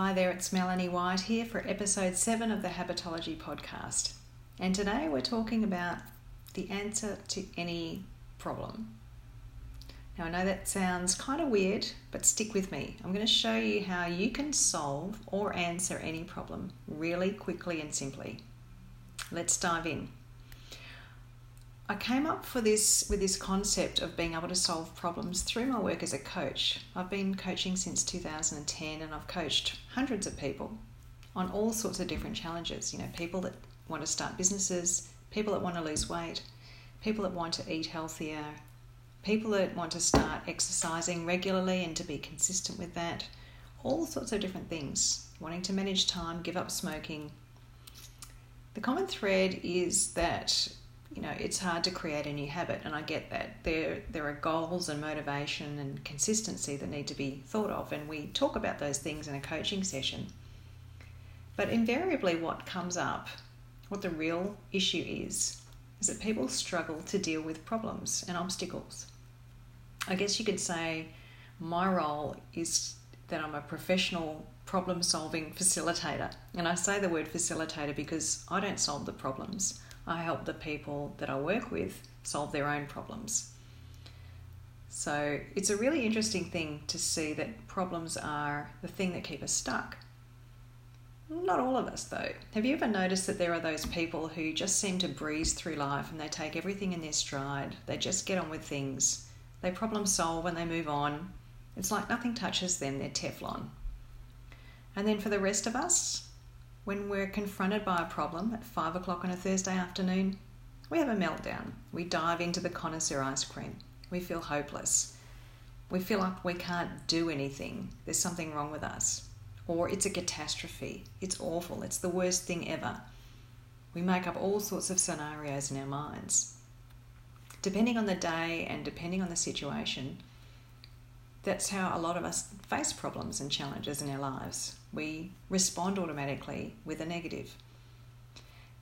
Hi there, it's Melanie White here for episode 7 of the Habitology podcast. And today we're talking about the answer to any problem. Now, I know that sounds kind of weird, but stick with me. I'm going to show you how you can solve or answer any problem really quickly and simply. Let's dive in. I came up for this with this concept of being able to solve problems through my work as a coach. I've been coaching since 2010 and I've coached hundreds of people on all sorts of different challenges. You know, people that want to start businesses, people that want to lose weight, people that want to eat healthier, people that want to start exercising regularly and to be consistent with that, all sorts of different things. Wanting to manage time, give up smoking. The common thread is that you know it's hard to create a new habit and i get that. There there are goals and motivation and consistency that need to be thought of and we talk about those things in a coaching session. But invariably what comes up what the real issue is is that people struggle to deal with problems and obstacles. I guess you could say my role is that i'm a professional problem solving facilitator and i say the word facilitator because i don't solve the problems I help the people that I work with solve their own problems. So it's a really interesting thing to see that problems are the thing that keep us stuck. Not all of us, though. Have you ever noticed that there are those people who just seem to breeze through life and they take everything in their stride? They just get on with things. They problem solve and they move on. It's like nothing touches them, they're Teflon. And then for the rest of us, when we're confronted by a problem at five o'clock on a Thursday afternoon, we have a meltdown. We dive into the connoisseur ice cream. We feel hopeless. We feel like we can't do anything. There's something wrong with us. Or it's a catastrophe. It's awful. It's the worst thing ever. We make up all sorts of scenarios in our minds. Depending on the day and depending on the situation, that's how a lot of us face problems and challenges in our lives. We respond automatically with a negative.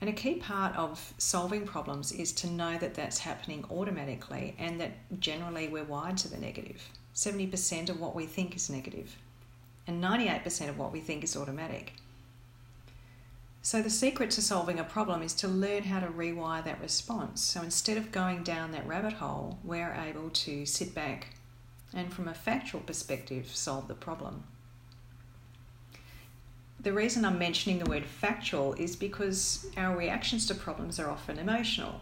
And a key part of solving problems is to know that that's happening automatically and that generally we're wired to the negative. 70% of what we think is negative, and 98% of what we think is automatic. So, the secret to solving a problem is to learn how to rewire that response. So, instead of going down that rabbit hole, we're able to sit back and from a factual perspective solve the problem. The reason I'm mentioning the word factual is because our reactions to problems are often emotional.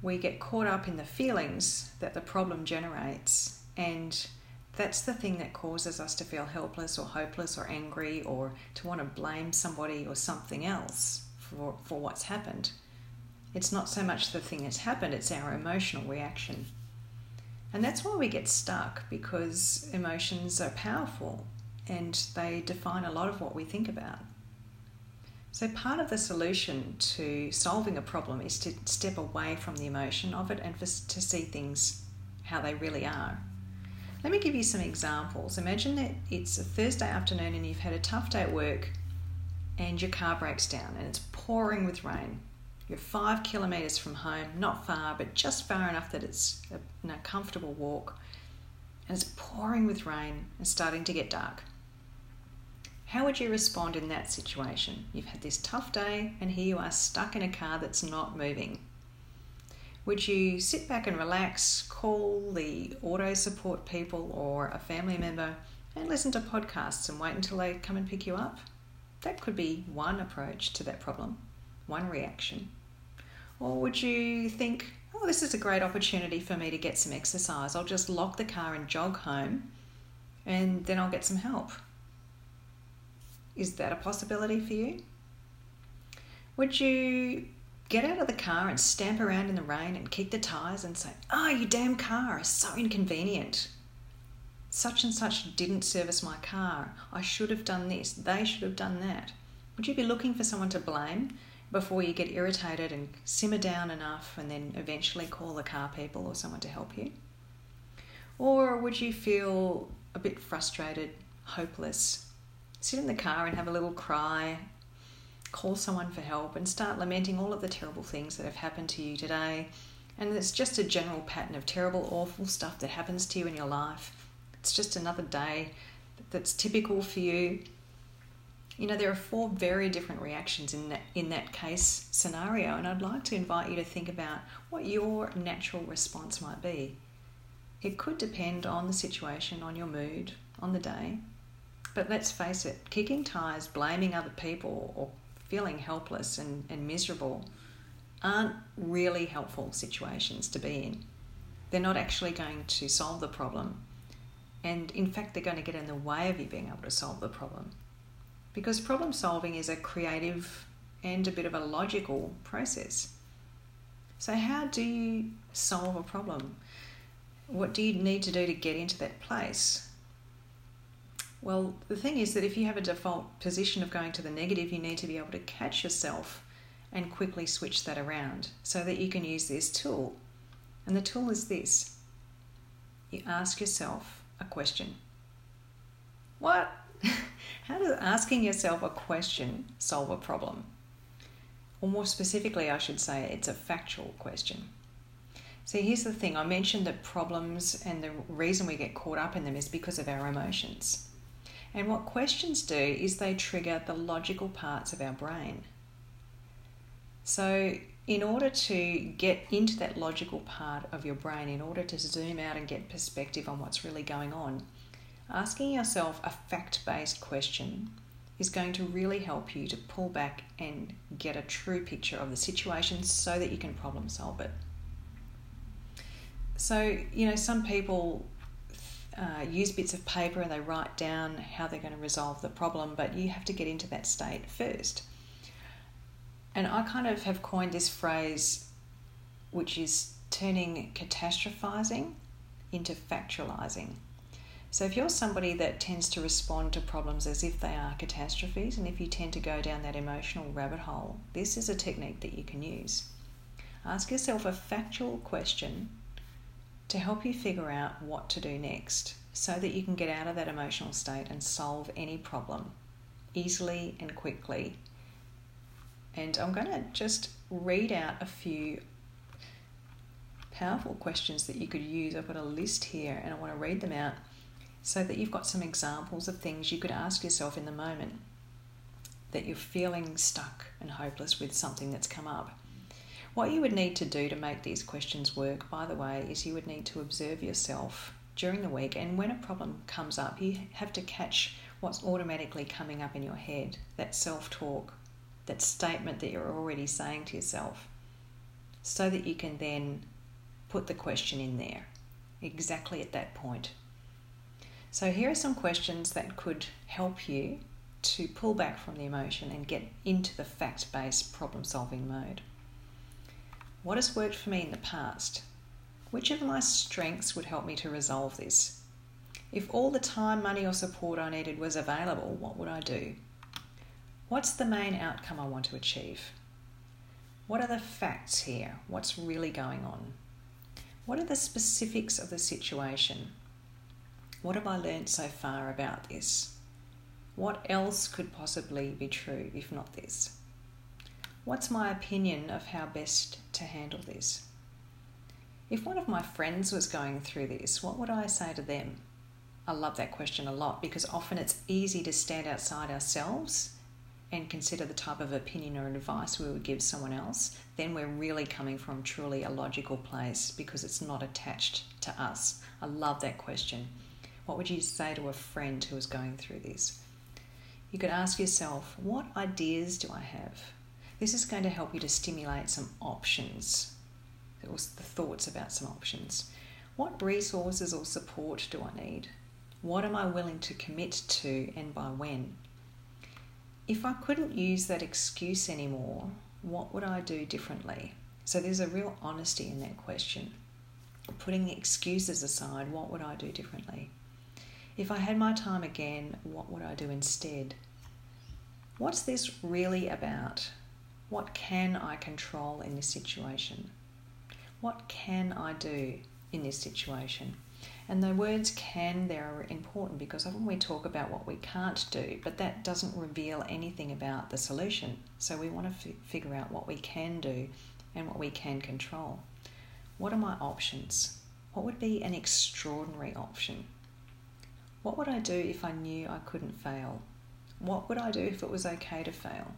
We get caught up in the feelings that the problem generates, and that's the thing that causes us to feel helpless or hopeless or angry or to want to blame somebody or something else for, for what's happened. It's not so much the thing that's happened, it's our emotional reaction. And that's why we get stuck because emotions are powerful and they define a lot of what we think about. So, part of the solution to solving a problem is to step away from the emotion of it and to see things how they really are. Let me give you some examples. Imagine that it's a Thursday afternoon and you've had a tough day at work and your car breaks down and it's pouring with rain. You're five kilometres from home, not far, but just far enough that it's a, a comfortable walk. And it's pouring with rain and starting to get dark. How would you respond in that situation? You've had this tough day, and here you are stuck in a car that's not moving. Would you sit back and relax, call the auto support people or a family member, and listen to podcasts and wait until they come and pick you up? That could be one approach to that problem, one reaction. Or would you think, oh, this is a great opportunity for me to get some exercise? I'll just lock the car and jog home and then I'll get some help. Is that a possibility for you? Would you get out of the car and stamp around in the rain and kick the tyres and say, oh, you damn car is so inconvenient. Such and such didn't service my car. I should have done this. They should have done that. Would you be looking for someone to blame before you get irritated and simmer down enough and then eventually call the car people or someone to help you? Or would you feel a bit frustrated, hopeless, sit in the car and have a little cry, call someone for help, and start lamenting all of the terrible things that have happened to you today? And it's just a general pattern of terrible, awful stuff that happens to you in your life. It's just another day that's typical for you. You know, there are four very different reactions in that, in that case scenario, and I'd like to invite you to think about what your natural response might be. It could depend on the situation, on your mood, on the day. But let's face it, kicking tires, blaming other people, or feeling helpless and, and miserable aren't really helpful situations to be in. They're not actually going to solve the problem. And in fact, they're going to get in the way of you being able to solve the problem. Because problem solving is a creative and a bit of a logical process. So, how do you solve a problem? What do you need to do to get into that place? Well, the thing is that if you have a default position of going to the negative, you need to be able to catch yourself and quickly switch that around so that you can use this tool. And the tool is this you ask yourself a question. What? How does asking yourself a question solve a problem? Or more specifically, I should say, it's a factual question. See, here's the thing I mentioned that problems and the reason we get caught up in them is because of our emotions. And what questions do is they trigger the logical parts of our brain. So, in order to get into that logical part of your brain, in order to zoom out and get perspective on what's really going on, asking yourself a fact based question is going to really help you to pull back and get a true picture of the situation so that you can problem solve it. So, you know, some people uh, use bits of paper and they write down how they're going to resolve the problem, but you have to get into that state first. And I kind of have coined this phrase, which is turning catastrophizing into factualizing. So, if you're somebody that tends to respond to problems as if they are catastrophes, and if you tend to go down that emotional rabbit hole, this is a technique that you can use. Ask yourself a factual question to help you figure out what to do next so that you can get out of that emotional state and solve any problem easily and quickly. And I'm going to just read out a few powerful questions that you could use. I've got a list here and I want to read them out so that you've got some examples of things you could ask yourself in the moment that you're feeling stuck and hopeless with something that's come up. What you would need to do to make these questions work, by the way, is you would need to observe yourself during the week, and when a problem comes up, you have to catch what's automatically coming up in your head that self talk, that statement that you're already saying to yourself, so that you can then put the question in there exactly at that point. So, here are some questions that could help you to pull back from the emotion and get into the fact based problem solving mode. What has worked for me in the past? Which of my strengths would help me to resolve this? If all the time, money, or support I needed was available, what would I do? What's the main outcome I want to achieve? What are the facts here? What's really going on? What are the specifics of the situation? What have I learned so far about this? What else could possibly be true if not this? What's my opinion of how best to handle this? If one of my friends was going through this, what would I say to them? I love that question a lot because often it's easy to stand outside ourselves and consider the type of opinion or advice we would give someone else. Then we're really coming from truly a logical place because it's not attached to us. I love that question. What would you say to a friend who is going through this? You could ask yourself, what ideas do I have? This is going to help you to stimulate some options, or the thoughts about some options. What resources or support do I need? What am I willing to commit to and by when? If I couldn't use that excuse anymore, what would I do differently? So there's a real honesty in that question. Putting the excuses aside, what would I do differently? If I had my time again, what would I do instead? What's this really about? What can I control in this situation? What can I do in this situation? And the words can there are important because often we talk about what we can't do, but that doesn't reveal anything about the solution. So we want to f- figure out what we can do and what we can control. What are my options? What would be an extraordinary option? What would I do if I knew I couldn't fail? what would I do if it was okay to fail?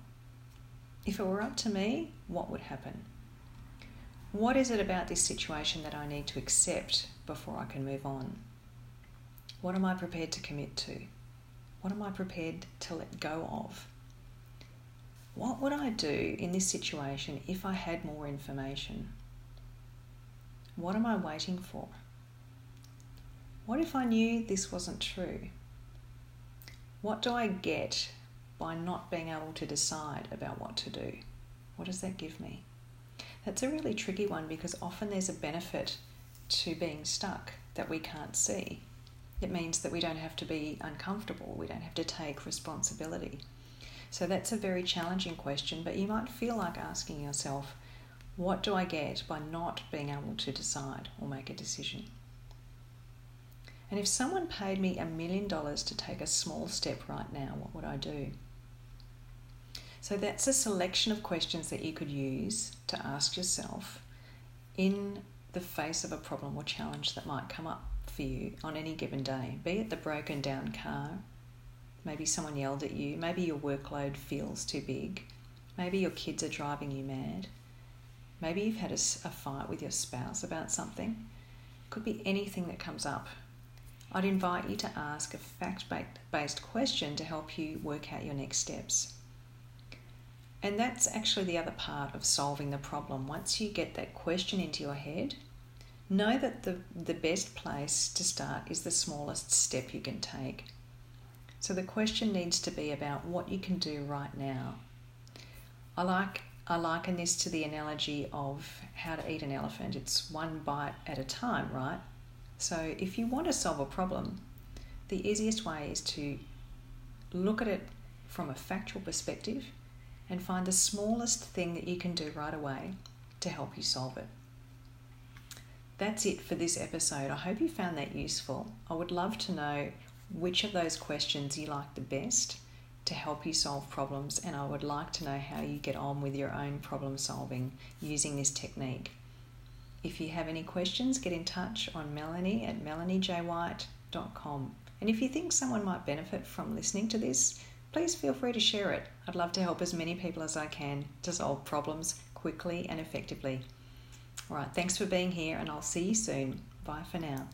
If it were up to me, what would happen? What is it about this situation that I need to accept before I can move on? What am I prepared to commit to? What am I prepared to let go of? What would I do in this situation if I had more information? What am I waiting for? What if I knew this wasn't true? What do I get by not being able to decide about what to do? What does that give me? That's a really tricky one because often there's a benefit to being stuck that we can't see. It means that we don't have to be uncomfortable, we don't have to take responsibility. So that's a very challenging question, but you might feel like asking yourself, what do I get by not being able to decide or make a decision? And if someone paid me a million dollars to take a small step right now, what would I do? So that's a selection of questions that you could use to ask yourself in the face of a problem or challenge that might come up for you on any given day, be it the broken down car, maybe someone yelled at you, maybe your workload feels too big, maybe your kids are driving you mad, maybe you've had a, a fight with your spouse about something. It could be anything that comes up I'd invite you to ask a fact based question to help you work out your next steps. And that's actually the other part of solving the problem. Once you get that question into your head, know that the, the best place to start is the smallest step you can take. So the question needs to be about what you can do right now. I like I liken this to the analogy of how to eat an elephant. It's one bite at a time, right? So, if you want to solve a problem, the easiest way is to look at it from a factual perspective and find the smallest thing that you can do right away to help you solve it. That's it for this episode. I hope you found that useful. I would love to know which of those questions you like the best to help you solve problems, and I would like to know how you get on with your own problem solving using this technique. If you have any questions, get in touch on melanie at melaniejwhite.com. And if you think someone might benefit from listening to this, please feel free to share it. I'd love to help as many people as I can to solve problems quickly and effectively. All right, thanks for being here, and I'll see you soon. Bye for now.